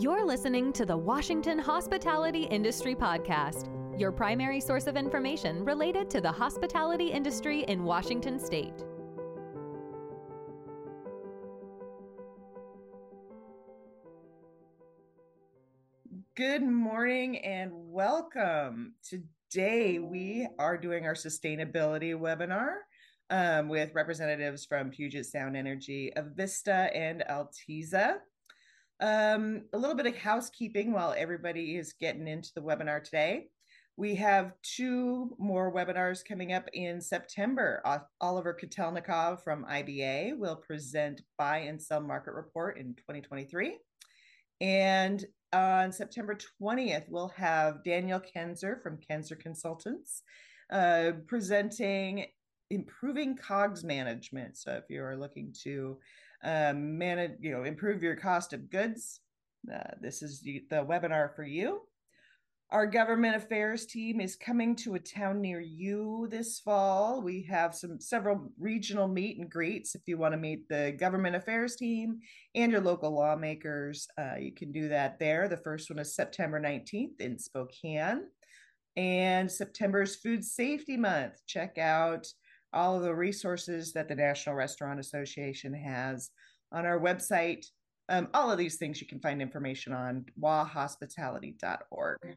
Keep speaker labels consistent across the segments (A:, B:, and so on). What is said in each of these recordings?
A: You're listening to the Washington Hospitality Industry Podcast, your primary source of information related to the hospitality industry in Washington state.
B: Good morning and welcome. Today we are doing our sustainability webinar um, with representatives from Puget Sound Energy, Avista, and Alteza. Um, a little bit of housekeeping while everybody is getting into the webinar today. We have two more webinars coming up in September. Oliver Kotelnikov from IBA will present Buy and Sell Market Report in 2023. And on September 20th, we'll have Daniel Kenzer from Kenzer Consultants uh, presenting improving COGS management. So if you are looking to um, manage, you know, improve your cost of goods, uh, this is the, the webinar for you. Our government affairs team is coming to a town near you this fall. We have some several regional meet and greets. If you want to meet the government affairs team and your local lawmakers, uh, you can do that there. The first one is September 19th in Spokane. And September's Food Safety Month. Check out all of the resources that the National Restaurant Association has on our website. Um, all of these things you can find information on wahospitality.org.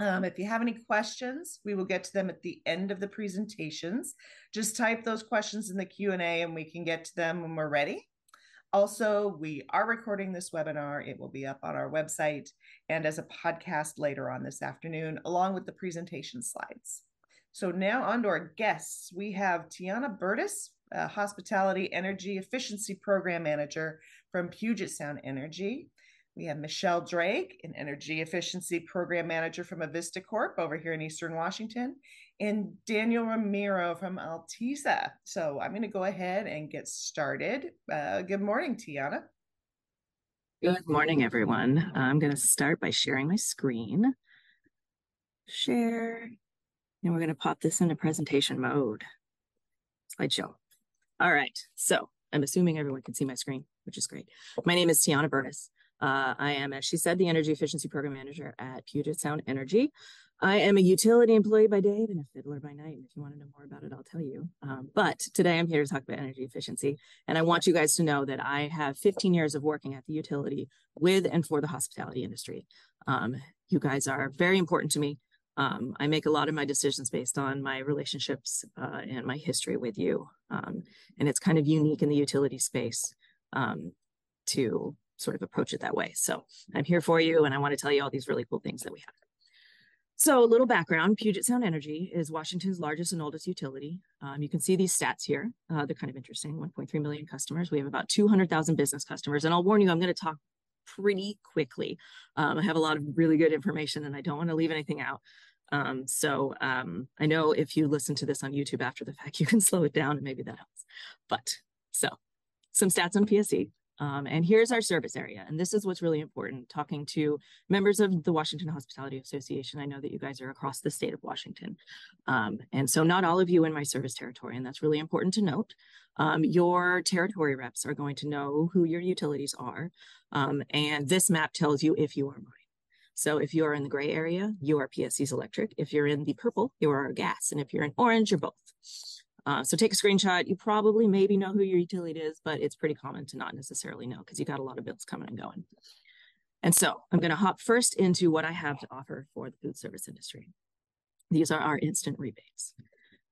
B: Um, if you have any questions, we will get to them at the end of the presentations. Just type those questions in the Q&A and we can get to them when we're ready. Also, we are recording this webinar. It will be up on our website and as a podcast later on this afternoon, along with the presentation slides. So now on to our guests. We have Tiana Burtis, Hospitality Energy Efficiency Program Manager from Puget Sound Energy. We have Michelle Drake, an Energy Efficiency Program Manager from Avista Corp over here in Eastern Washington, and Daniel Ramiro from Alteza. So I'm going to go ahead and get started. Uh, good morning, Tiana.
C: Good morning, everyone. I'm going to start by sharing my screen. Share and we're going to pop this into presentation mode. Slideshow. All right. So I'm assuming everyone can see my screen, which is great. My name is Tiana Burtis. Uh, I am, as she said, the Energy Efficiency Program Manager at Puget Sound Energy. I am a utility employee by day and a fiddler by night. And If you want to know more about it, I'll tell you. Um, but today I'm here to talk about energy efficiency. And I want you guys to know that I have 15 years of working at the utility with and for the hospitality industry. Um, you guys are very important to me. Um, I make a lot of my decisions based on my relationships uh, and my history with you. Um, and it's kind of unique in the utility space um, to sort of approach it that way. So I'm here for you, and I want to tell you all these really cool things that we have. So a little background, Puget Sound Energy is Washington's largest and oldest utility. Um, you can see these stats here. Uh, they're kind of interesting, 1.3 million customers. We have about 200,000 business customers. And I'll warn you, I'm going to talk pretty quickly. Um, I have a lot of really good information and I don't want to leave anything out. Um, so um, I know if you listen to this on YouTube after the fact, you can slow it down and maybe that helps. But so some stats on PSE. Um, and here's our service area. And this is what's really important talking to members of the Washington Hospitality Association. I know that you guys are across the state of Washington. Um, and so not all of you in my service territory, and that's really important to note. Um, your territory reps are going to know who your utilities are. Um, and this map tells you if you are. So if you're in the gray area, you are PSE's electric. If you're in the purple, you are gas. And if you're in orange, you're both. Uh, so take a screenshot. You probably maybe know who your utility is, but it's pretty common to not necessarily know because you got a lot of bills coming and going. And so I'm going to hop first into what I have to offer for the food service industry. These are our instant rebates.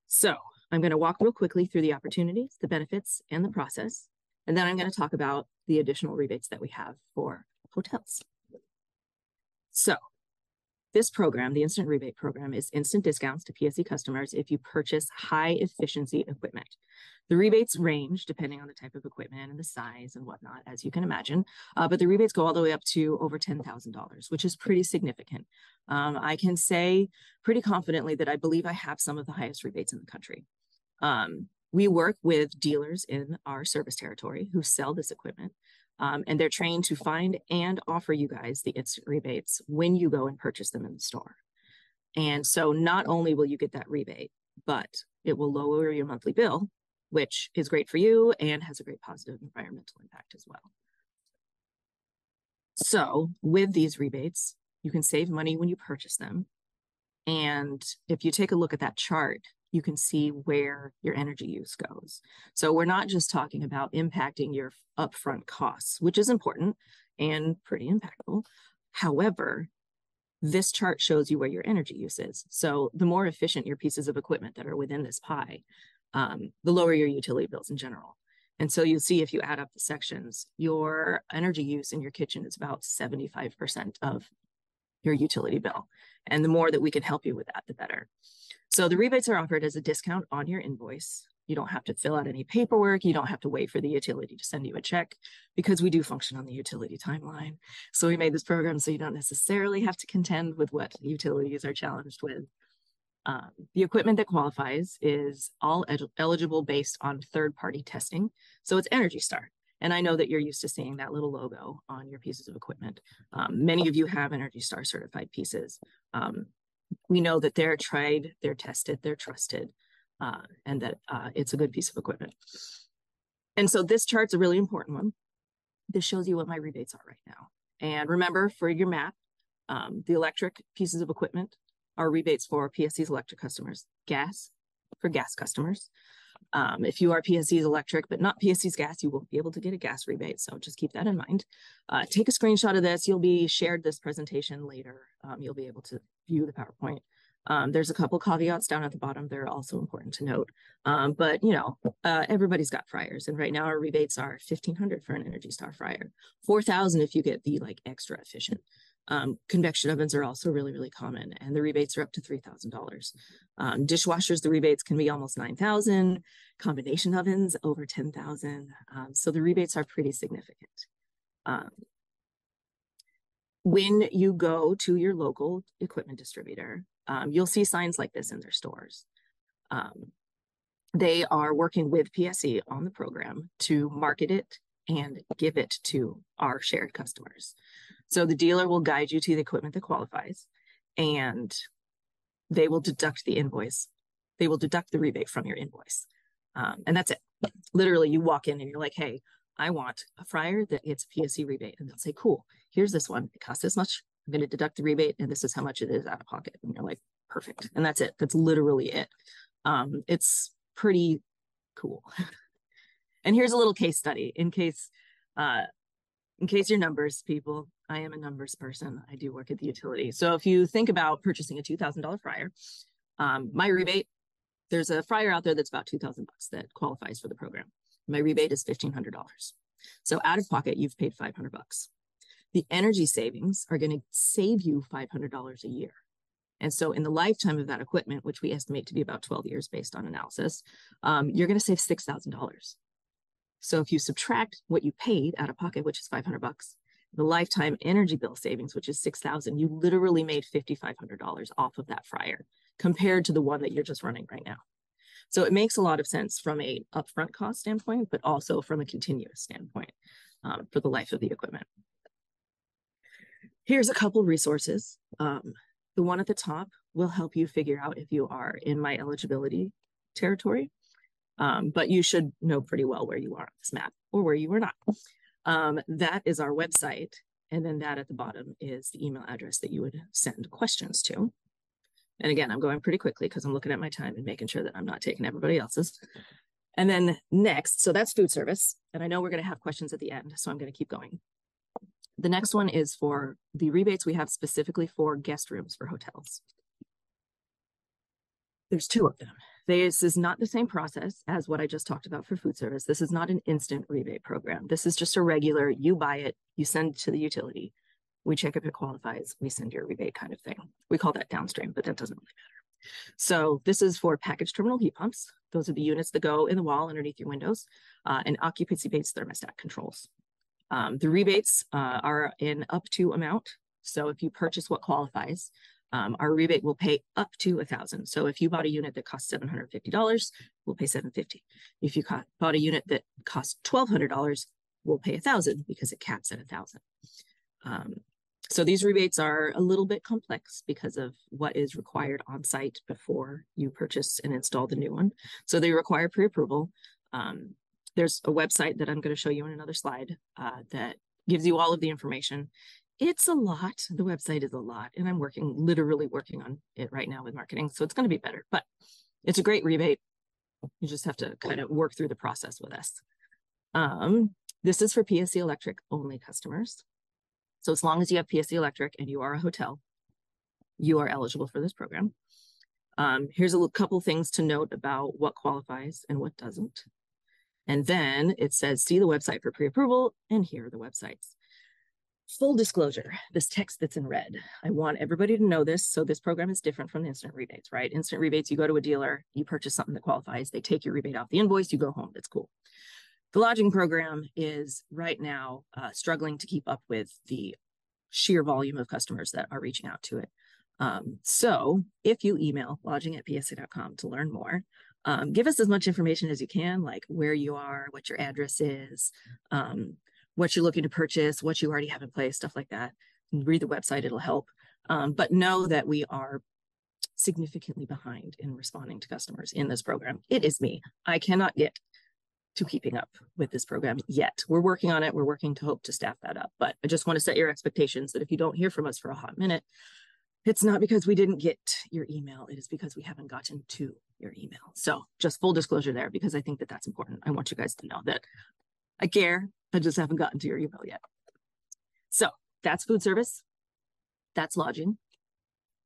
C: So I'm going to walk real quickly through the opportunities, the benefits, and the process. And then I'm going to talk about the additional rebates that we have for hotels. So this program, the instant rebate program, is instant discounts to PSE customers if you purchase high efficiency equipment. The rebates range depending on the type of equipment and the size and whatnot, as you can imagine. Uh, but the rebates go all the way up to over $10,000, which is pretty significant. Um, I can say pretty confidently that I believe I have some of the highest rebates in the country. Um, we work with dealers in our service territory who sell this equipment. Um, and they're trained to find and offer you guys the instant rebates when you go and purchase them in the store. And so not only will you get that rebate, but it will lower your monthly bill, which is great for you and has a great positive environmental impact as well. So with these rebates, you can save money when you purchase them. And if you take a look at that chart, you can see where your energy use goes. So we're not just talking about impacting your upfront costs, which is important and pretty impactful. However, this chart shows you where your energy use is. So the more efficient your pieces of equipment that are within this pie, um, the lower your utility bills in general. And so you'll see if you add up the sections, your energy use in your kitchen is about 75% of your utility bill. And the more that we can help you with that, the better. So the rebates are offered as a discount on your invoice. You don't have to fill out any paperwork. You don't have to wait for the utility to send you a check because we do function on the utility timeline. So we made this program so you don't necessarily have to contend with what utilities are challenged with. Um, the equipment that qualifies is all eligible based on third party testing. So it's Energy Star. And I know that you're used to seeing that little logo on your pieces of equipment. Um, many of you have Energy Star certified pieces. Um, we know that they're tried, they're tested, they're trusted, uh, and that uh, it's a good piece of equipment. And so this chart's a really important one. This shows you what my rebates are right now. And remember for your map, um, the electric pieces of equipment are rebates for PSE's electric customers, gas for gas customers. Um, if you are PSE's electric, but not PSE's gas, you won't be able to get a gas rebate. So just keep that in mind. Uh, take a screenshot of this. You'll be shared this presentation later. Um, you'll be able to view the PowerPoint. Um, there's a couple caveats down at the bottom. They're also important to note. Um, but you know, uh, everybody's got fryers, and right now our rebates are 1,500 for an Energy Star fryer, 4,000 if you get the like extra efficient. Um, convection ovens are also really, really common, and the rebates are up to $3,000. Um, dishwashers, the rebates can be almost 9,000. Combination ovens, over 10,000. Um, so the rebates are pretty significant. Um, when you go to your local equipment distributor, um, you'll see signs like this in their stores. Um, they are working with PSE on the program to market it and give it to our shared customers. So the dealer will guide you to the equipment that qualifies and they will deduct the invoice. They will deduct the rebate from your invoice. Um, and that's it. Literally, you walk in and you're like, hey, I want a fryer that gets a PSE rebate. And they'll say, cool, here's this one. It costs this much. I'm going to deduct the rebate, and this is how much it is out of pocket. And you're like, perfect. And that's it. That's literally it. Um, it's pretty cool. and here's a little case study in case uh, in case your numbers people I am a numbers person. I do work at the utility. So if you think about purchasing a $2,000 fryer, um, my rebate, there's a fryer out there that's about 2000 bucks that qualifies for the program. My rebate is $1,500. So out of pocket, you've paid 500 bucks. The energy savings are going to save you $500 a year. And so in the lifetime of that equipment, which we estimate to be about 12 years based on analysis, um, you're going to save $6,000. So if you subtract what you paid out of pocket, which is 500 bucks, the lifetime energy bill savings, which is 6,000, you literally made $5,500 off of that fryer compared to the one that you're just running right now. So it makes a lot of sense from a upfront cost standpoint, but also from a continuous standpoint um, for the life of the equipment. Here's a couple resources. Um, the one at the top will help you figure out if you are in my eligibility territory, um, but you should know pretty well where you are on this map or where you are not. Um, that is our website. And then that at the bottom is the email address that you would send questions to. And again, I'm going pretty quickly because I'm looking at my time and making sure that I'm not taking everybody else's. And then next, so that's food service. And I know we're going to have questions at the end, so I'm going to keep going. The next one is for the rebates we have specifically for guest rooms for hotels. There's two of them. This is not the same process as what I just talked about for food service. This is not an instant rebate program. This is just a regular, you buy it, you send it to the utility. We check if it qualifies, we send your rebate kind of thing. We call that downstream, but that doesn't really matter. So this is for package terminal heat pumps. Those are the units that go in the wall underneath your windows uh, and occupancy-based thermostat controls. Um, the rebates uh, are in up to amount. So if you purchase what qualifies, um, our rebate will pay up to a thousand. So if you bought a unit that costs seven hundred fifty dollars, we'll pay seven fifty. If you bought a unit that costs twelve hundred dollars, we'll pay a thousand because it caps at a thousand. Um, so these rebates are a little bit complex because of what is required on site before you purchase and install the new one. So they require pre-approval. Um, there's a website that I'm going to show you in another slide uh, that gives you all of the information. It's a lot. The website is a lot, and I'm working literally working on it right now with marketing, so it's going to be better. But it's a great rebate. You just have to kind of work through the process with us. Um, this is for PSE Electric only customers. So as long as you have PSE Electric and you are a hotel, you are eligible for this program. Um, here's a couple things to note about what qualifies and what doesn't. And then it says, see the website for pre-approval, and here are the websites. Full disclosure, this text that's in red, I want everybody to know this. So this program is different from the instant rebates, right? Instant rebates, you go to a dealer, you purchase something that qualifies, they take your rebate off the invoice, you go home, that's cool. The lodging program is right now uh, struggling to keep up with the sheer volume of customers that are reaching out to it. Um, so if you email lodging at pse.com to learn more, um, give us as much information as you can, like where you are, what your address is, um, what you're looking to purchase, what you already have in place, stuff like that. Read the website, it'll help. Um, but know that we are significantly behind in responding to customers in this program. It is me. I cannot get to keeping up with this program yet. We're working on it. We're working to hope to staff that up. But I just want to set your expectations that if you don't hear from us for a hot minute, it's not because we didn't get your email. It is because we haven't gotten to your email. So just full disclosure there, because I think that that's important. I want you guys to know that I care. I just haven't gotten to your email yet. So that's food service. That's lodging.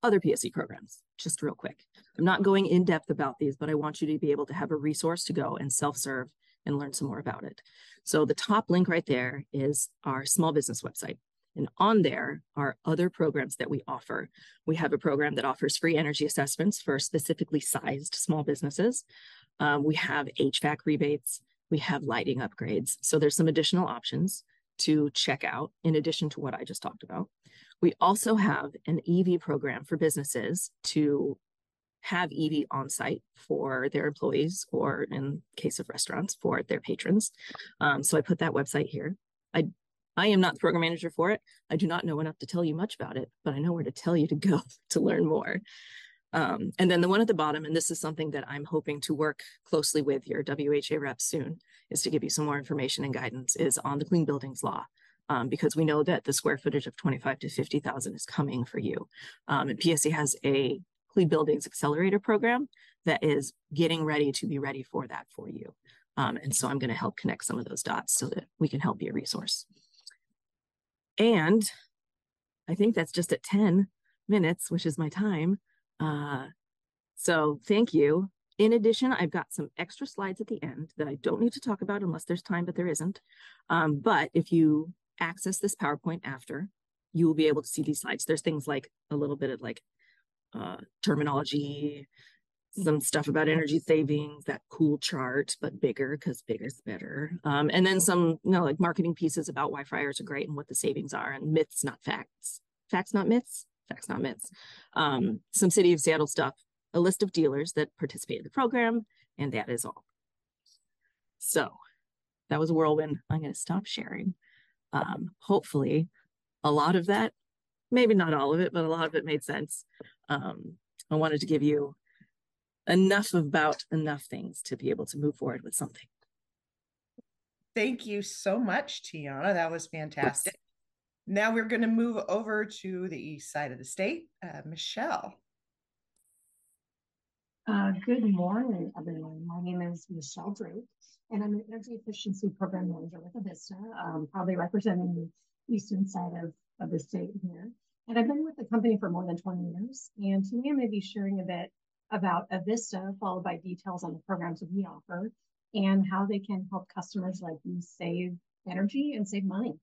C: Other PSE programs, just real quick. I'm not going in depth about these, but I want you to be able to have a resource to go and self-serve and learn some more about it. So the top link right there is our small business website. And on there are other programs that we offer. We have a program that offers free energy assessments for specifically sized small businesses. Um, we have HVAC rebates. We have lighting upgrades. So there's some additional options to check out in addition to what I just talked about. We also have an EV program for businesses to have EV on site for their employees or in case of restaurants for their patrons. Um, so I put that website here. I I am not the program manager for it. I do not know enough to tell you much about it, but I know where to tell you to go to learn more. Um, and then the one at the bottom, and this is something that I'm hoping to work closely with your WHA rep soon, is to give you some more information and guidance, is on the Clean Buildings Law. Um, because we know that the square footage of 25 to 50,000 is coming for you. Um, and PSE has a Clean Buildings Accelerator program that is getting ready to be ready for that for you. Um, and so I'm going to help connect some of those dots so that we can help be a resource. And I think that's just at 10 minutes, which is my time. Uh, so thank you. In addition, I've got some extra slides at the end that I don't need to talk about unless there's time, but there isn't. Um, but if you access this PowerPoint after, you will be able to see these slides. There's things like a little bit of like uh, terminology, some stuff about energy savings, that cool chart, but bigger because bigger's better. Um, and then some, you know, like marketing pieces about why fryers are great and what the savings are, and myths, not facts. Facts, not myths. Facts, not. Um, some City of Seattle stuff, a list of dealers that participate in the program, and that is all. So that was a whirlwind. I'm going to stop sharing. Um, hopefully, a lot of that, maybe not all of it, but a lot of it made sense. Um, I wanted to give you enough about enough things to be able to move forward with something.
B: Thank you so much, Tiana. That was fantastic. Now we're going to move over to the east side of the state. Uh, Michelle.
D: Uh, good morning, everyone. My name is Michelle Drake, and I'm an energy efficiency program manager with Avista, um, probably representing the eastern side of, of the state here. And I've been with the company for more than 20 years. And today I'm going to be sharing a bit about Avista, followed by details on the programs that we offer and how they can help customers like you save energy and save money.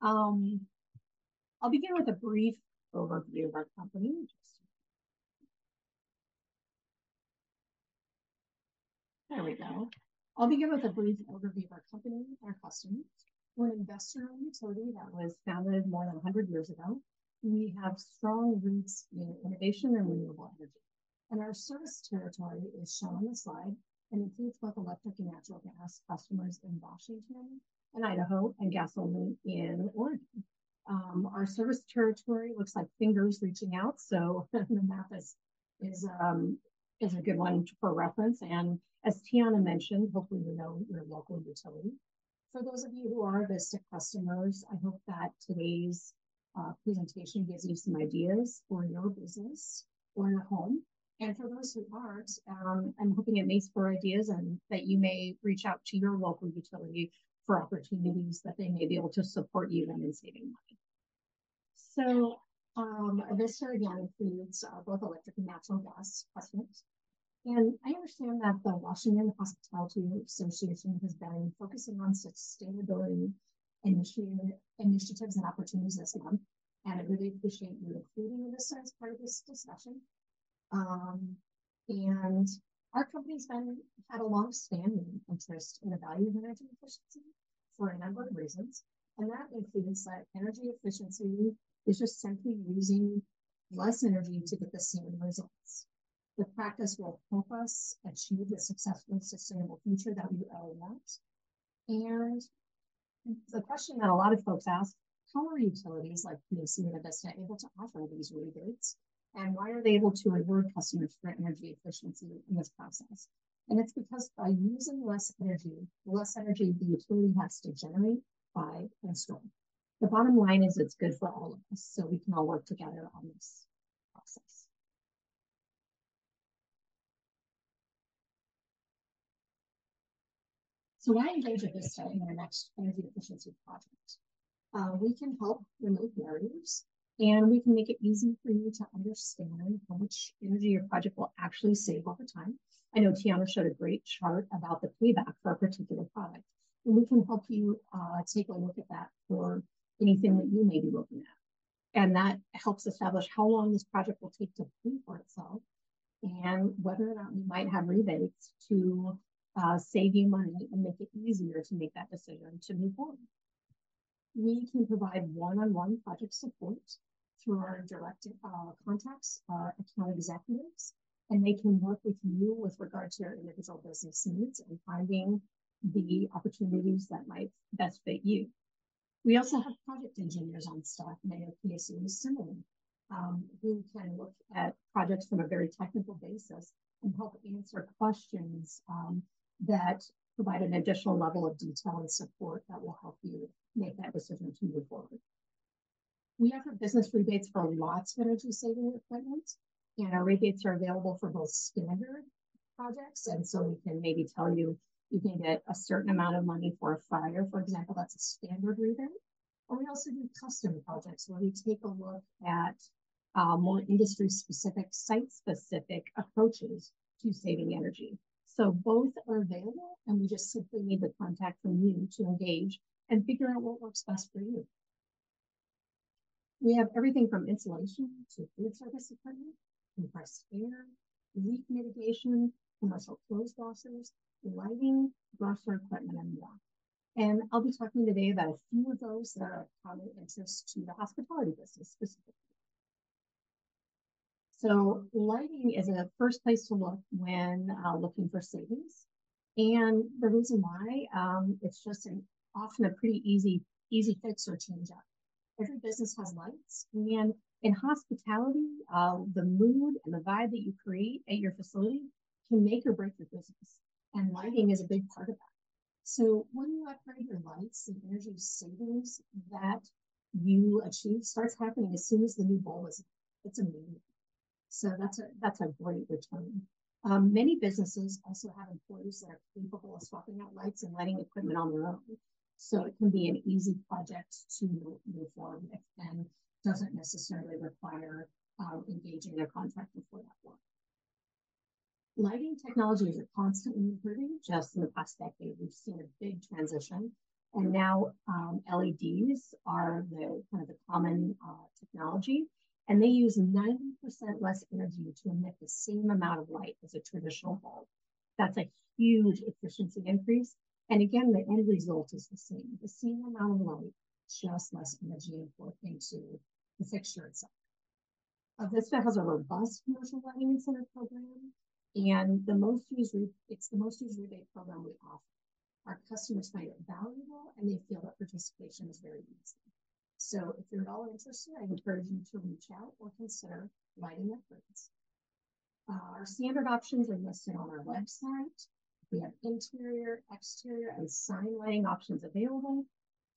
D: Um, I'll begin with a brief overview of our company. There we go. I'll begin with a brief overview of our company, and our customers. We're an investor-owned utility that was founded more than 100 years ago. We have strong roots in innovation and renewable energy. And our service territory is shown on the slide and includes both electric and natural gas customers in Washington and Idaho and gas only in Oregon. Um, our service territory looks like fingers reaching out, so the map is is um, is a good one for reference. And as Tiana mentioned, hopefully you know your local utility. For those of you who are Vista customers, I hope that today's uh, presentation gives you some ideas for your business or your home. And for those who aren't, um, I'm hoping it may spur ideas and that you may reach out to your local utility for opportunities that they may be able to support you in saving money. So um, Vista again includes uh, both electric and natural gas customers. And I understand that the Washington Hospitality Association has been focusing on sustainability initiative, initiatives and opportunities this month. And I really appreciate you including this as part of this discussion. Um, and our company's been had a long-standing interest in the value of energy efficiency for a number of reasons. And that includes that energy efficiency is just simply using less energy to get the same results. The practice will help us achieve the successful, sustainable future that we all want. And the question that a lot of folks ask, how are utilities like PSE and Avista able to offer these rebates? And why are they able to reward customers for energy efficiency in this process? And it's because by using less energy, the less energy the utility has to generate, buy, and store. The bottom line is it's good for all of us, so we can all work together on this process. So why engage with Vista in our next energy efficiency project? Uh, we can help remove barriers and we can make it easy for you to understand how much energy your project will actually save over time. I know Tiana showed a great chart about the payback for a particular product. And we can help you uh, take a look at that for anything that you may be looking at. And that helps establish how long this project will take to pay for itself and whether or not we might have rebates to uh, save you money and make it easier to make that decision to move forward. We can provide one-on-one project support through our direct uh, contacts, our account executives, and they can work with you with regard to your individual business needs and finding the opportunities that might best fit you. We also have project engineers on staff, and PSE is similar, um, who can look at projects from a very technical basis and help answer questions um, that provide an additional level of detail and support that will help you make that decision to move forward. We offer business rebates for lots of energy saving equipment, and our rebates are available for both standard projects. And so we can maybe tell you you can get a certain amount of money for a fire, for example, that's a standard rebate. Or we also do custom projects where we take a look at uh, more industry specific, site specific approaches to saving energy. So both are available, and we just simply need the contact from you to engage and figure out what works best for you. We have everything from insulation to food service equipment, compressed air, leak mitigation, commercial clothes washers, lighting, brusher equipment, and more. And I'll be talking today about a few of those that are of common interest to the hospitality business specifically. So lighting is a first place to look when uh, looking for savings. And the reason why, um, it's just an, often a pretty easy, easy fix or change up every business has lights. And in hospitality, uh, the mood and the vibe that you create at your facility can make or break your business. And lighting is a big part of that. So when you upgrade your lights, the energy savings that you achieve starts happening as soon as the new bulb is. It's amazing. So that's a that's a great return. Um, many businesses also have employees that are capable of swapping out lights and lighting equipment on their own. So it can be an easy project to move forward with and doesn't necessarily require uh, engaging a contractor for that work. Lighting technologies are constantly improving. Just in the past decade, we've seen a big transition. And now um, LEDs are the kind of the common uh, technology, and they use 90% less energy to emit the same amount of light as a traditional bulb. That's a huge efficiency increase and again, the end result is the same. The same amount of light, just less energy input into the fixture itself. Vista has a robust commercial lighting incentive program, and the most used it's the most used rebate program we offer. Our customers find it valuable, and they feel that participation is very easy. So, if you're at all interested, I encourage you to reach out or consider lighting upgrades. Uh, our standard options are listed on our website. We have interior, exterior, and sign lighting options available,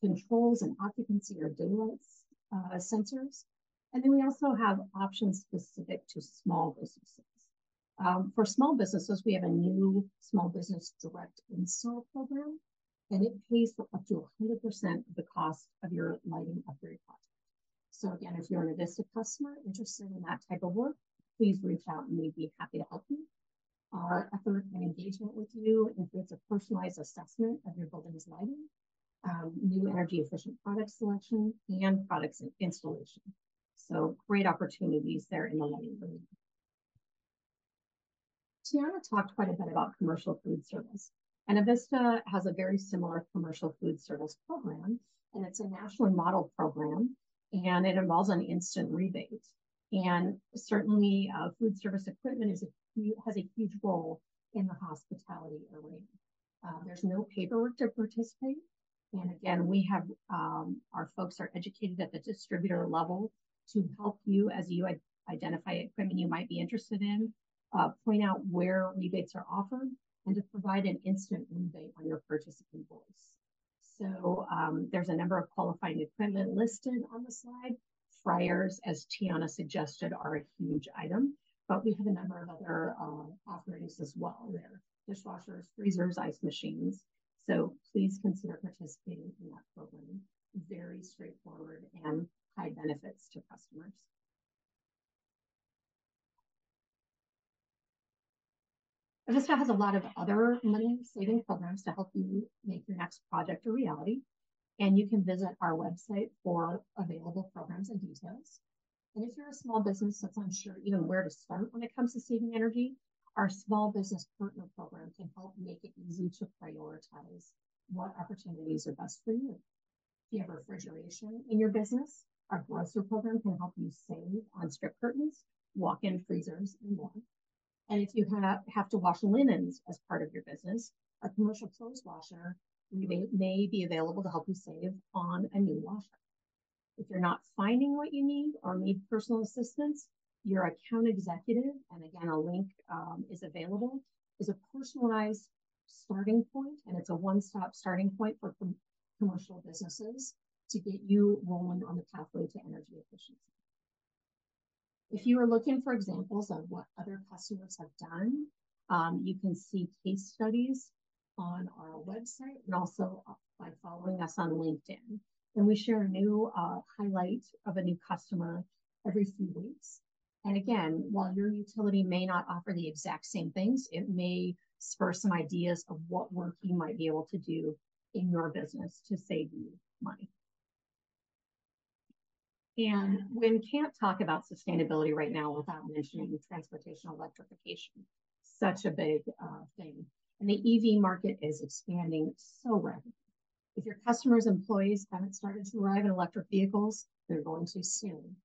D: controls and occupancy or daylight uh, sensors. And then we also have options specific to small businesses. Um, for small businesses, we have a new small business direct install program, and it pays for up to 100% of the cost of your lighting upgrade project. So again, if you're an Avista customer interested in that type of work, please reach out and we'd be happy to help you. Our effort and engagement with you includes a personalized assessment of your building's lighting, um, new energy efficient product selection, and products installation. So great opportunities there in the lighting room. Tiana talked quite a bit about commercial food service. And Avista has a very similar commercial food service program, and it's a nationally modeled program, and it involves an instant rebate. And certainly, uh, food service equipment is a has a huge role in the hospitality arena. Uh, there's no paperwork to participate, and again, we have um, our folks are educated at the distributor level to help you as you identify equipment you might be interested in, uh, point out where rebates are offered, and to provide an instant rebate on your purchase invoice. So um, there's a number of qualifying equipment listed on the slide. Fryers, as Tiana suggested, are a huge item, but we have a number of other uh, offerings as well there. Dishwashers, freezers, ice machines. So please consider participating in that program. Very straightforward and high benefits to customers. Avista has a lot of other money saving programs to help you make your next project a reality. And you can visit our website for available programs and details. And if you're a small business that's unsure even where to start when it comes to saving energy, our small business partner program can help make it easy to prioritize what opportunities are best for you. If you have refrigeration in your business, our grocer program can help you save on strip curtains, walk-in freezers, and more. And if you have, have to wash linens as part of your business, a commercial clothes washer may, may be available to help you save on a new washer. If you're not finding what you need or need personal assistance, your account executive, and again, a link um, is available, is a personalized starting point, and it's a one-stop starting point for com commercial businesses to get you rolling on the pathway to energy efficiency. If you are looking for examples of what other customers have done, um, you can see case studies on our website and also by following us on LinkedIn. And we share a new uh, highlight of a new customer every few weeks. And again, while your utility may not offer the exact same things, it may spur some ideas of what work you might be able to do in your business to save you money. And we can't talk about sustainability right now without mentioning transportation electrification, such a big uh, thing. And the EV market is expanding so rapidly. If your customers' employees haven't started to arrive in electric vehicles, they're going to soon.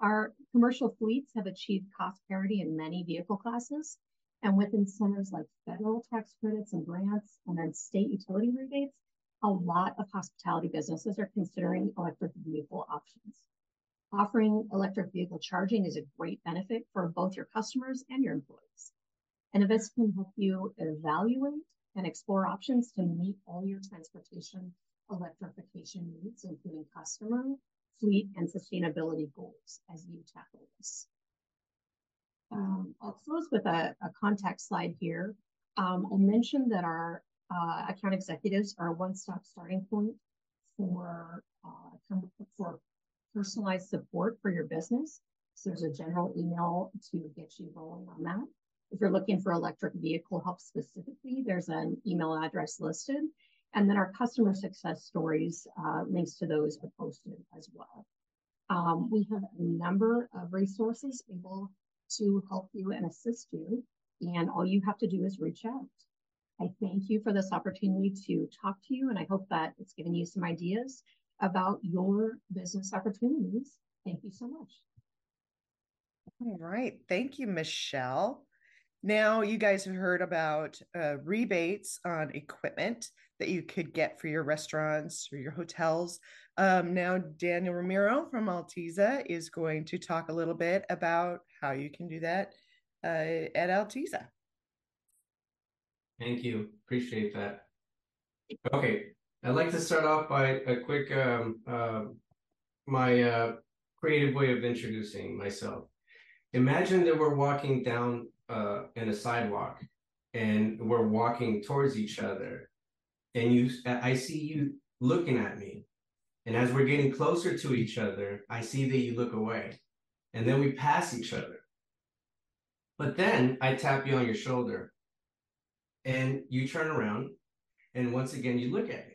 D: Our commercial fleets have achieved cost parity in many vehicle classes, and with incentives like federal tax credits and grants, and then state utility rebates, a lot of hospitality businesses are considering electric vehicle options. Offering electric vehicle charging is a great benefit for both your customers and your employees. And Avista can help you evaluate and explore options to meet all your transportation electrification needs, including customer, fleet and sustainability goals as you tackle this. Um, I'll close with a, a contact slide here. Um, I mentioned that our uh, account executives are a one-stop starting point for uh, for personalized support for your business. So there's a general email to get you rolling on that. If you're looking for electric vehicle help specifically, there's an email address listed. And then our customer success stories, uh, links to those are posted as well. Um, we have a number of resources able to help you and assist you. And all you have to do is reach out. I thank you for this opportunity to talk to you, and I hope that it's given you some ideas about your business opportunities. Thank you so much.
B: All right. Thank you, Michelle. Now, you guys have heard about uh, rebates on equipment that you could get for your restaurants or your hotels. Um, now, Daniel Ramiro from Alteza is going to talk a little bit about how you can do that uh, at Alteza.
E: Thank you. Appreciate that. Okay. I'd like to start off by a quick um, uh, my uh, creative way of introducing myself. Imagine that we're walking down uh, in a sidewalk and we're walking towards each other and you I see you looking at me. And as we're getting closer to each other, I see that you look away. And then we pass each other. But then I tap you on your shoulder and you turn around and once again you look at me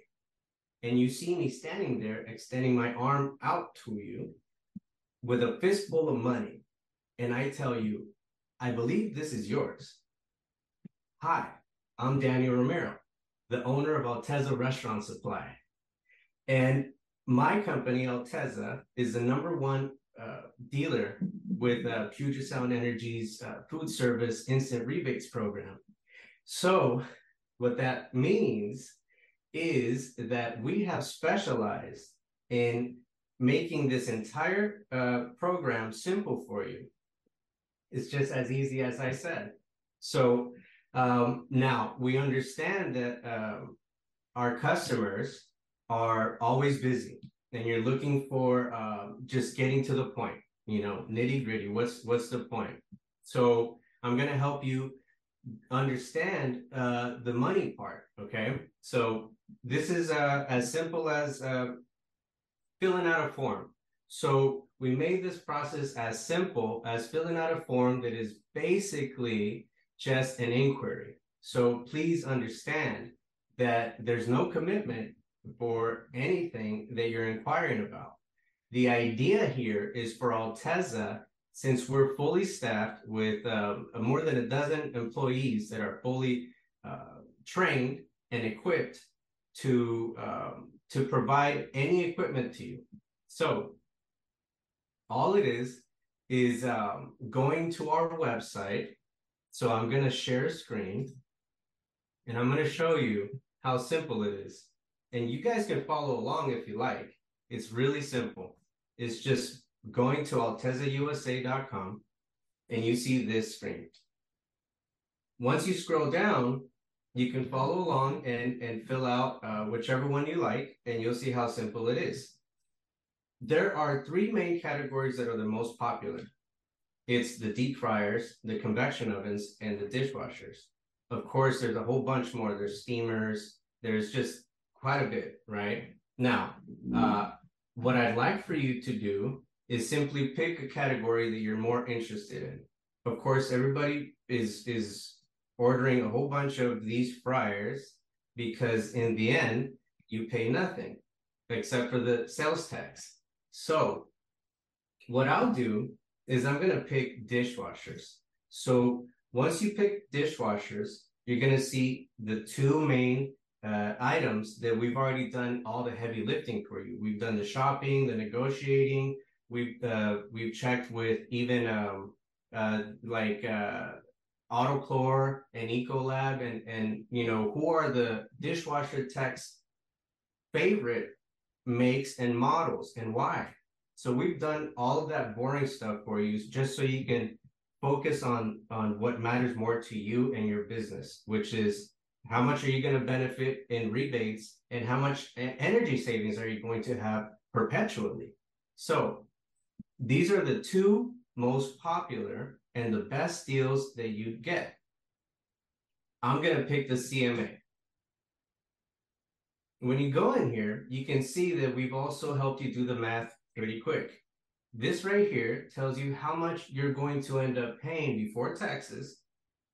E: and you see me standing there extending my arm out to you with a fistful of money and i tell you i believe this is yours. Hi i'm daniel romero the owner of alteza restaurant supply. And my company alteza is the number one uh, dealer with uh, puget sound energy's uh, food service instant rebates program. So what that means is that we have specialized in making this entire uh, program simple for you. It's just as easy as I said. So um, now we understand that um, our customers are always busy and you're looking for uh, just getting to the point, you know, nitty gritty. What's what's the point? So I'm going to help you understand uh, the money part. Okay, so this is uh, as simple as uh, filling out a form. So we made this process as simple as filling out a form that is basically just an inquiry. So please understand that there's no commitment for anything that you're inquiring about. The idea here is for Alteza since we're fully staffed with um, more than a dozen employees that are fully uh, trained and equipped to um, to provide any equipment to you. So all it is is um, going to our website. So I'm going to share a screen and I'm going to show you how simple it is. And you guys can follow along if you like. It's really simple. It's just going to altezausa.com and you see this screen. Once you scroll down, you can follow along and, and fill out uh, whichever one you like, and you'll see how simple it is. There are three main categories that are the most popular. It's the deep fryers, the convection ovens, and the dishwashers. Of course, there's a whole bunch more. There's steamers. There's just quite a bit, right? Now, uh, what I'd like for you to do is simply pick a category that you're more interested in. Of course, everybody is is ordering a whole bunch of these fryers because in the end you pay nothing except for the sales tax. So what I'll do is I'm going to pick dishwashers. So once you pick dishwashers, you're going to see the two main uh, items that we've already done all the heavy lifting for you. We've done the shopping, the negotiating, we've uh, we've checked with even um, uh, like uh, and Ecolab, and and you know who are the dishwasher techs' favorite makes and models and why. So we've done all of that boring stuff for you, just so you can focus on on what matters more to you and your business, which is how much are you going to benefit in rebates and how much energy savings are you going to have perpetually. So these are the two most popular and the best deals that you'd get. I'm going to pick the CMA. When you go in here, you can see that we've also helped you do the math pretty quick. This right here tells you how much you're going to end up paying before taxes,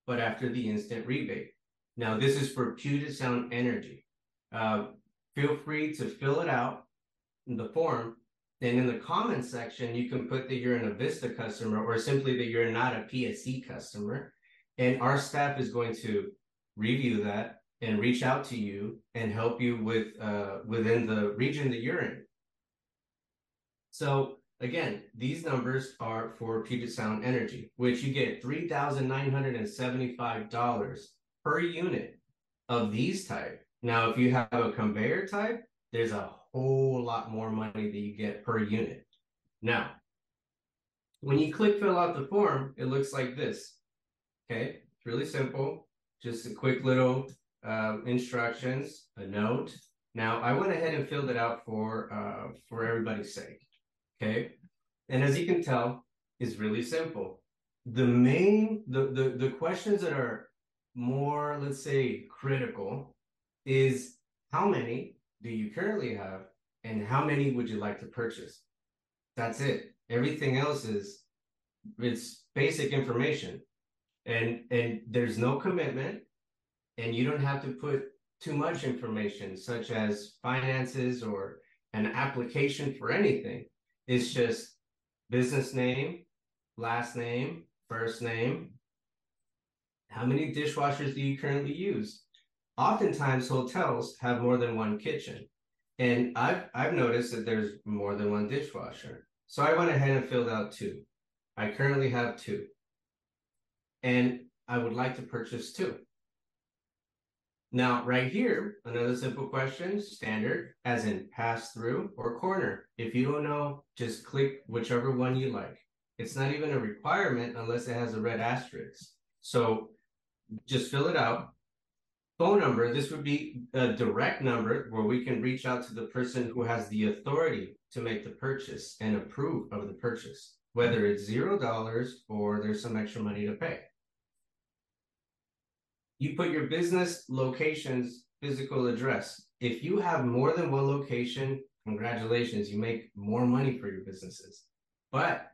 E: but after the instant rebate. Now, this is for Puget Sound Energy. Uh, feel free to fill it out in the form then in the comments section, you can put that you're an Avista customer or simply that you're not a PSE customer. And our staff is going to review that and reach out to you and help you with uh, within the region that you're in. So again, these numbers are for Puget Sound Energy, which you get $3,975 per unit of these type. Now, if you have a conveyor type, there's a whole lot more money that you get per unit. Now, when you click fill out the form, it looks like this. Okay, it's really simple. just a quick little uh, instructions, a note. Now I went ahead and filled it out for uh, for everybody's sake. Okay, and as you can tell, it's really simple. The main the the the questions that are more, let's say, critical is how many do you currently have and how many would you like to purchase? That's it. Everything else is it's basic information. And and there's no commitment and you don't have to put too much information such as finances or an application for anything. It's just business name, last name, first name. How many dishwashers do you currently use? Oftentimes hotels have more than one kitchen. And I've I've noticed that there's more than one dishwasher. So I went ahead and filled out two. I currently have two. And I would like to purchase two. Now, right here, another simple question, standard, as in pass through or corner. If you don't know, just click whichever one you like. It's not even a requirement unless it has a red asterisk. So just fill it out. Phone number, this would be a direct number where we can reach out to the person who has the authority to make the purchase and approve of the purchase, whether it's zero dollars or there's some extra money to pay you put your business location's physical address. If you have more than one location, congratulations, you make more money for your businesses. But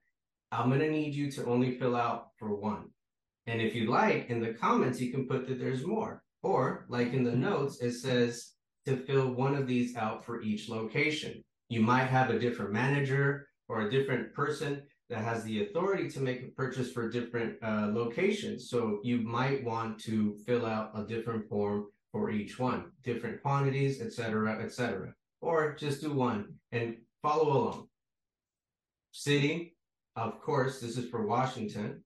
E: I'm going to need you to only fill out for one. And if you like, in the comments, you can put that there's more. Or, like in the mm-hmm. notes, it says to fill one of these out for each location. You might have a different manager or a different person that has the authority to make a purchase for different uh, locations. So you might want to fill out a different form for each one, different quantities, etc., etc., or just do one and follow along. City, of course, this is for Washington.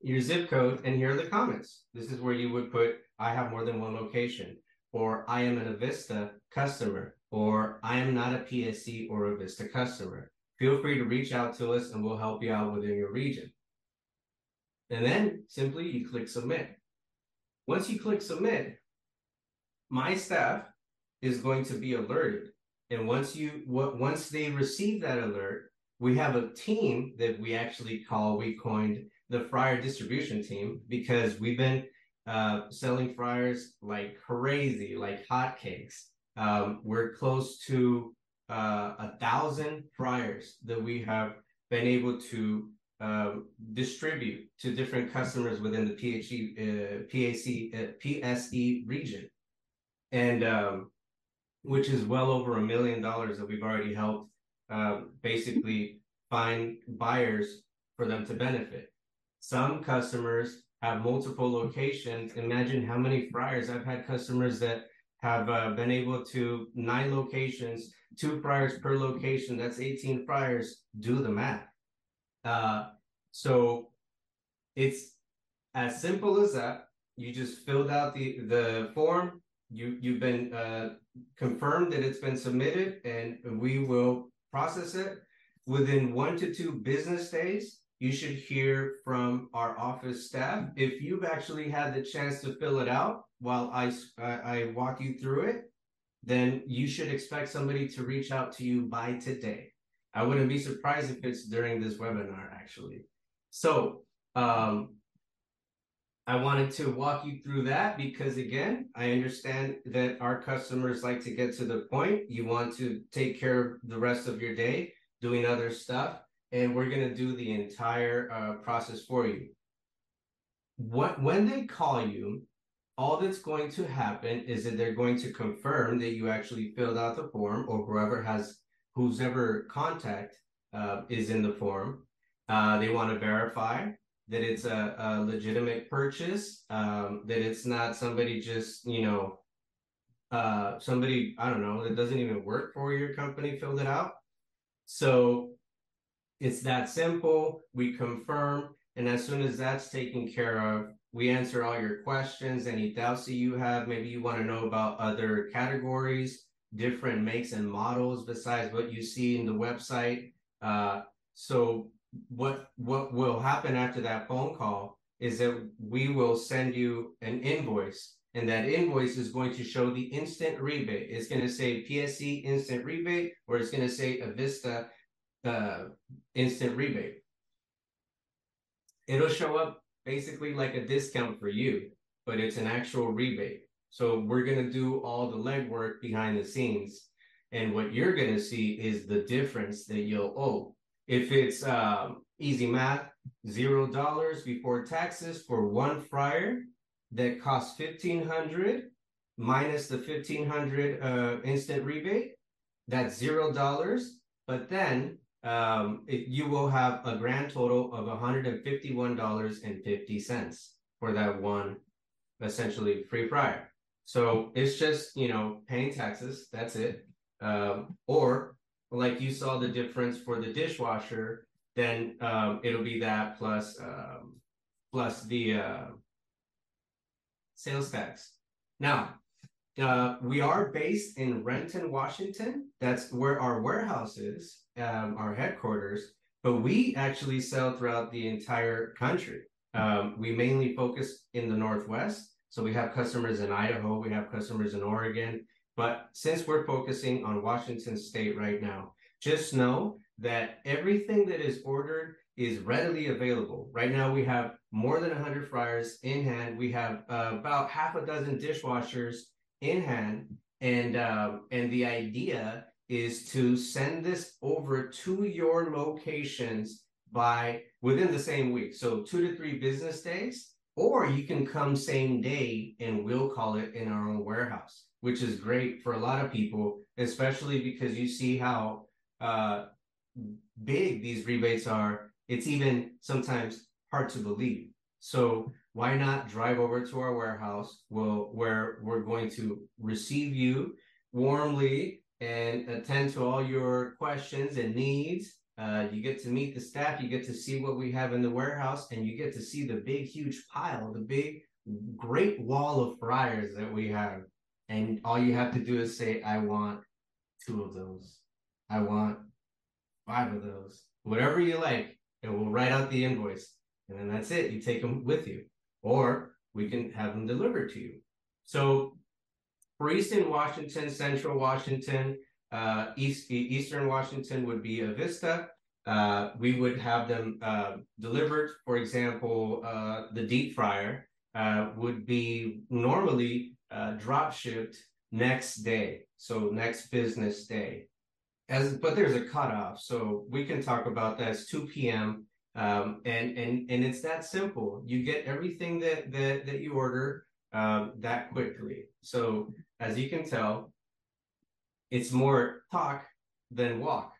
E: Your zip code, and here are the comments. This is where you would put, I have more than one location, or I am an Avista customer, or I am not a PSE or Avista customer feel free to reach out to us and we'll help you out within your region. And then simply you click submit. Once you click submit, my staff is going to be alerted. And once you once they receive that alert, we have a team that we actually call we coined the fryer distribution team because we've been uh, selling fryers like crazy, like hotcakes. Um, we're close to uh, a thousand fryers that we have been able to um, distribute to different customers within the PHE, uh, PAC, uh, PSE region, and um, which is well over a million dollars that we've already helped uh, basically find buyers for them to benefit. Some customers have multiple locations. Imagine how many fryers I've had customers that have uh, been able to nine locations, two fryers per location. That's 18 fryers. Do the math. Uh, so it's as simple as that. You just filled out the the form. You you've been uh, confirmed that it's been submitted, and we will process it within one to two business days. You should hear from our office staff. If you've actually had the chance to fill it out, while I, I walk you through it, then you should expect somebody to reach out to you by today. I wouldn't be surprised if it's during this webinar, actually. So, um, I wanted to walk you through that because, again, I understand that our customers like to get to the point. You want to take care of the rest of your day doing other stuff, and we're going to do the entire uh, process for you. What when they call you, all that's going to happen is that they're going to confirm that you actually filled out the form or whoever has who's ever contact uh, is in the form. Uh, they want to verify that it's a, a legitimate purchase, um, that it's not somebody just, you know, uh, somebody, I don't know, that doesn't even work for your company filled it out. So it's that simple. We confirm. And as soon as that's taken care of, we answer all your questions, any doubts that you have. Maybe you want to know about other categories, different makes and models besides what you see in the website. Uh, so what what will happen after that phone call is that we will send you an invoice and that invoice is going to show the instant rebate. It's going to say PSE instant rebate, or it's going to say Avista uh, instant rebate. It'll show up basically like a discount for you, but it's an actual rebate. So we're going to do all the legwork behind the scenes. And what you're going to see is the difference that you'll owe. If it's um, easy math, zero dollars before taxes for one fryer that costs 1500 minus the 1500 uh, instant rebate, that's zero dollars. But then um, it, you will have a grand total of $151.50 for that one essentially free fryer. So it's just, you know, paying taxes. That's it. Um, or like you saw the difference for the dishwasher, then um, it'll be that plus um, plus the uh, sales tax. Now, uh, we are based in Renton, Washington. That's where our warehouse is, um, our headquarters. But we actually sell throughout the entire country. Um, we mainly focus in the Northwest so we have customers in Idaho, we have customers in Oregon. But since we're focusing on Washington State right now, just know that everything that is ordered is readily available. Right now, we have more than 100 fryers in hand. We have uh, about half a dozen dishwashers in hand, and uh, and the idea is to send this over to your locations by within the same week. So two to three business days or you can come same day and we'll call it in our own warehouse, which is great for a lot of people, especially because you see how uh, big these rebates are. It's even sometimes hard to believe. So why not drive over to our warehouse we'll, where we're going to receive you warmly and attend to all your questions and needs uh, you get to meet the staff, you get to see what we have in the warehouse, and you get to see the big, huge pile, the big, great wall of fryers that we have. And all you have to do is say, I want two of those. I want five of those. Whatever you like, and we'll write out the invoice. And then that's it. You take them with you. Or we can have them delivered to you. So for Eastern Washington, Central Washington, uh, East, Eastern Washington would be Avista. Uh, we would have them uh, delivered. For example, uh, the deep fryer uh, would be normally uh, drop shipped next day, so next business day. As but there's a cutoff, so we can talk about that. It's 2 p.m. Um, and and and it's that simple. You get everything that that that you order um, that quickly. So as you can tell, it's more talk than walk.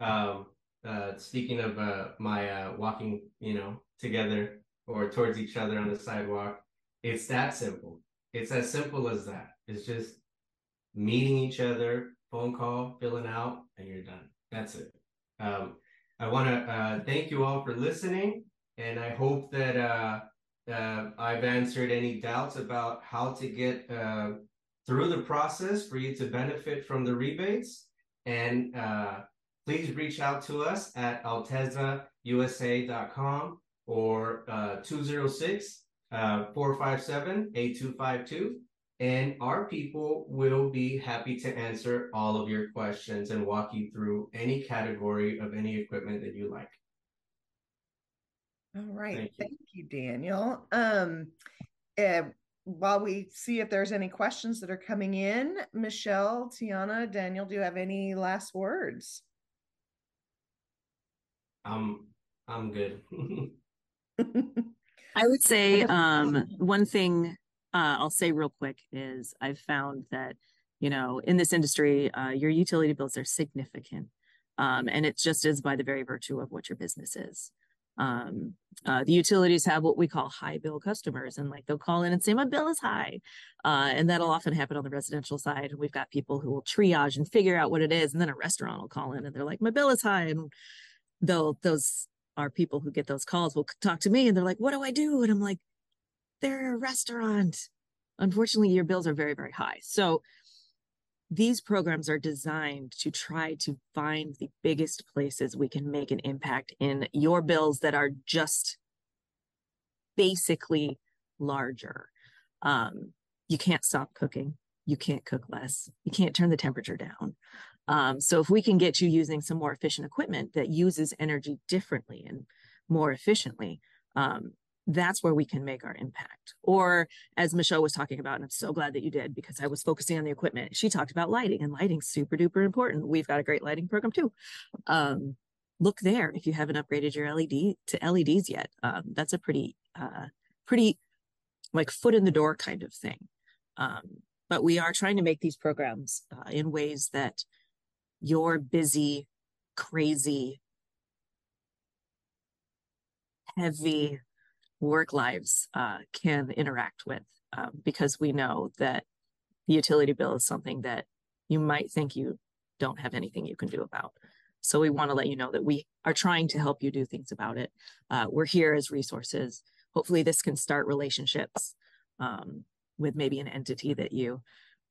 E: Um, uh, speaking of uh, my uh, walking, you know, together or towards each other on the sidewalk, it's that simple. It's as simple as that. It's just meeting each other, phone call, filling out, and you're done. That's it. Um, I want to uh, thank you all for listening, and I hope that uh, uh, I've answered any doubts about how to get uh, through the process for you to benefit from the rebates. And uh, please reach out to us at altezausa.com or uh, 206 uh, 457 8252. And our people will be happy to answer all of your questions and walk you through any category of any equipment that you like.
B: All right. Thank you, Thank you Daniel. Um, uh, while we see if there's any questions that are coming in, Michelle, Tiana, Daniel, do you have any last words?
E: Um, I'm good.
C: I would say um, one thing uh, I'll say real quick is I've found that you know in this industry uh, your utility bills are significant, um, and it just is by the very virtue of what your business is. Um, uh, the utilities have what we call high bill customers and like they'll call in and say my bill is high uh, and that'll often happen on the residential side. We've got people who will triage and figure out what it is and then a restaurant will call in and they're like my bill is high and those are people who get those calls will talk to me and they're like what do i do? And i'm like they're a restaurant unfortunately your bills are very very high so these programs are designed to try to find the biggest places we can make an impact in your bills that are just basically larger. Um, you can't stop cooking. You can't cook less. You can't turn the temperature down. Um, so if we can get you using some more efficient equipment that uses energy differently and more efficiently, um, that's where we can make our impact. Or as Michelle was talking about, and I'm so glad that you did because I was focusing on the equipment. She talked about lighting and lighting super duper important. We've got a great lighting program too. Um, look there if you haven't upgraded your LED to LEDs yet. Um, that's a pretty, uh, pretty like foot in the door kind of thing. Um, but we are trying to make these programs uh, in ways that your busy, crazy, heavy work lives uh, can interact with um, because we know that the utility bill is something that you might think you don't have anything you can do about. So we want to let you know that we are trying to help you do things about it. Uh, we're here as resources. Hopefully, this can start relationships um, with maybe an entity that you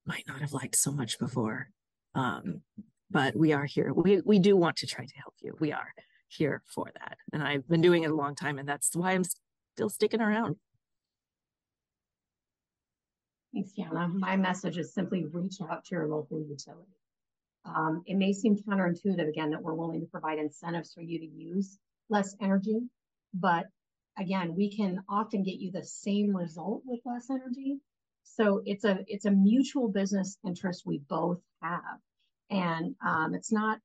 C: might not have liked so much before. Um, but we are here. We we do want to try to help you. We are here for that, and I've been doing it a long time, and that's why I'm still sticking around.
D: Thanks, Tiana. My message is simply reach out to your local utility. Um, it may seem counterintuitive again that we're willing to provide incentives for you to use less energy, but again, we can often get you the same result with less energy. So it's a it's a mutual business interest we both have, and um, it's not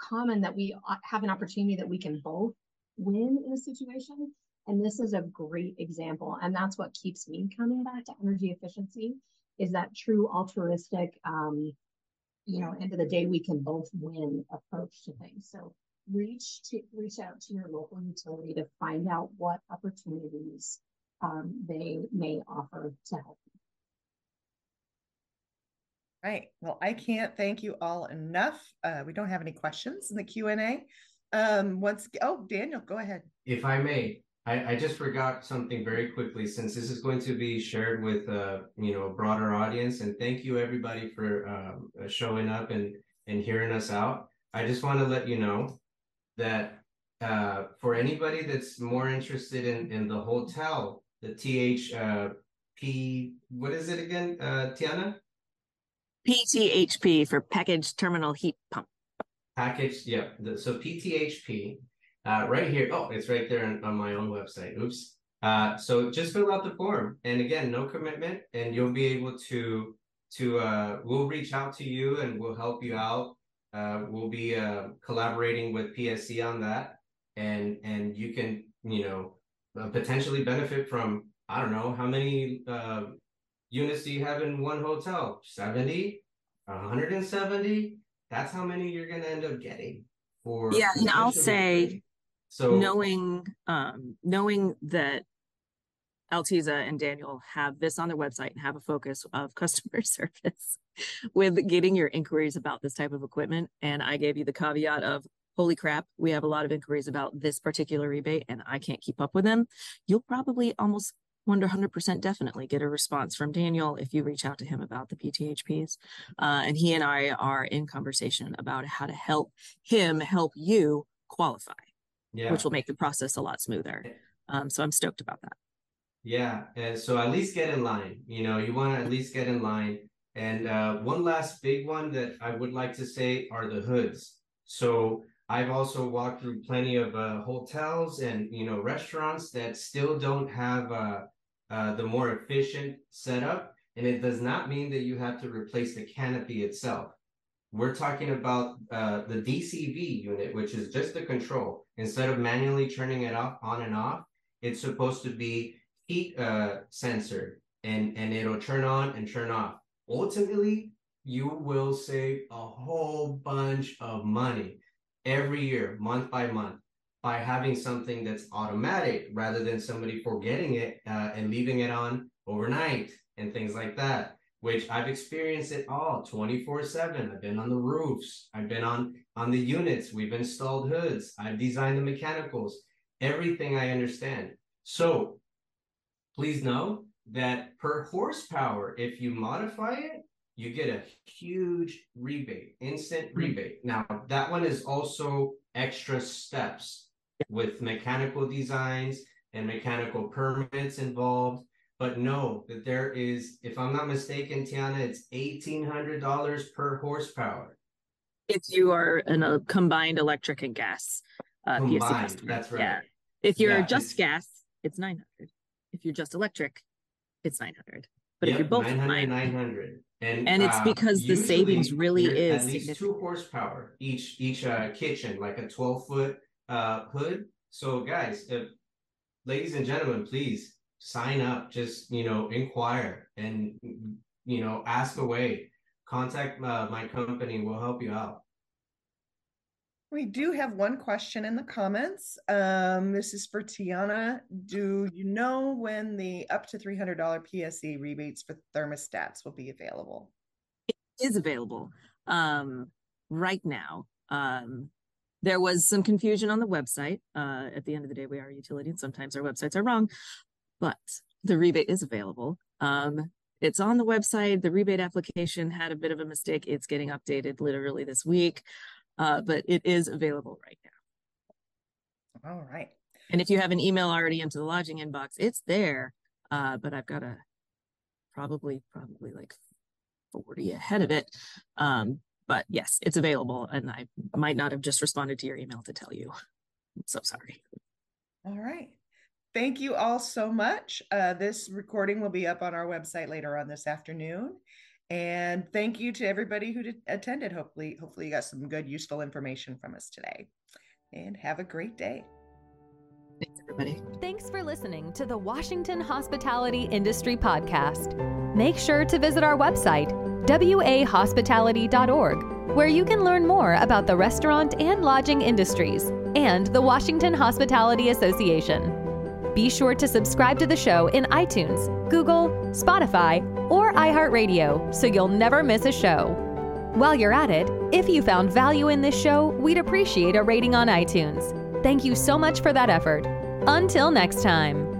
D: common that we uh, have an opportunity that we can both win in a situation. And this is a great example. And that's what keeps me coming back to energy efficiency is that true altruistic, um, you know, end of the day, we can both win approach to things. So reach to reach out to your local utility to find out what opportunities um, they may offer to help you.
B: Right. Well, I can't thank you all enough. Uh, we don't have any questions in the Q and A. Um, once, oh, Daniel, go ahead.
E: If I may, I, I just forgot something very quickly since this is going to be shared with uh you know a broader audience and thank you everybody for um, uh, showing up and and hearing us out. I just want to let you know that uh, for anybody that's more interested in in the hotel, the thp uh, what is it again, uh, Tiana?
C: PTHP for package terminal heat pump.
E: Package, yeah. The, so PTHP uh, right here. Oh, it's right there on, on my own website. Oops. Uh, so just fill out the form, and again, no commitment, and you'll be able to to uh, we'll reach out to you and we'll help you out. Uh, we'll be uh, collaborating with PSE on that, and and you can you know uh, potentially benefit from I don't know how many uh, units do you have in one hotel? 70, 170? That's how many you're going to end up getting. For
C: yeah, and I'll say
E: so
C: knowing um, knowing that Alteza and Daniel have this on their website and have a focus of customer service with getting your inquiries about this type of equipment. And I gave you the caveat of, holy crap, we have a lot of inquiries about this particular rebate and I can't keep up with them. You'll probably almost 100% definitely get a response from Daniel if you reach out to him about the PTHPs. Uh, and he and I are in conversation about how to help him help you qualify yeah. which will make the process a lot smoother. Um, so I'm stoked about that.
E: Yeah. And so at least get in line. You know, you want to at least get in line. And uh, one last big one that I would like to say are the hoods. So I've also walked through plenty of uh, hotels and you know restaurants that still don't have uh, uh, the more efficient setup, and it does not mean that you have to replace the canopy itself. We're talking about uh, the DCV unit, which is just the control. Instead of manually turning it off on and off, it's supposed to be heat uh, sensor and, and it'll turn on and turn off. Ultimately, you will save a whole bunch of money every year, month by month, by having something that's automatic rather than somebody forgetting it uh, and leaving it on overnight and things like that which I've experienced it all 24 7. I've been on the roofs, I've been on on the units, we've installed hoods, I've designed the mechanicals, everything I understand. So please know that per horsepower, if you modify it, you get a huge rebate, instant mm-hmm. rebate. Now, that one is also extra steps with mechanical designs and mechanical permits involved. But know that there is, if I'm not mistaken, Tiana, it's eighteen hundred dollars per horsepower.
C: If you are in a combined electric and gas uh,
E: PSE
C: customer.
E: that's right.
C: Yeah. If you're
E: Yeah,
C: just
E: it's-
C: gas, it's nine hundred. If you're just electric, it's nine hundred. But if you're both
E: 900,
C: combined,
E: 900. And,
C: And it's
E: uh,
C: because the savings really is
E: at least two horsepower each each uh, kitchen, like a 12 foot uh, hood. So, guys, if, ladies and gentlemen, please sign up. Just you know, inquire and you know, ask away. Contact uh, my company. We'll help you out.
B: We do have one question in the comments. Um, this is for Tiana. Do you know when the up to $300 PSE rebates for thermostats will be available?
C: is available um, right now. Um, there was some confusion on the website. Uh, at the end of the day, we are a utility, and sometimes our websites are wrong, but the rebate is available. Um, it's on the website. The rebate application had a bit of a mistake. It's getting updated literally this week, uh, but it is available right now.
B: All right.
C: And if you have an email already into the lodging inbox, it's there. Uh, but I've got a probably, probably like 40 ahead of it. Um, but yes, it's available. And I might not have just responded to your email to tell you. I'm so sorry.
B: All right. Thank you all so much. Uh, this recording will be up on our website later on this afternoon. And thank you to everybody who did, attended. Hopefully, hopefully you got some good, useful information from us today. And have a great day.
C: Thanks, everybody.
A: Thanks for listening to the Washington Hospitality Industry Podcast. Make sure to visit our website, wahospitality.org, where you can learn more about the restaurant and lodging industries and the Washington Hospitality Association. Be sure to subscribe to the show in iTunes, Google, Spotify, or iHeartRadio so you'll never miss a show. While you're at it, if you found value in this show, we'd appreciate a rating on iTunes. Thank you so much for that effort. Until next time.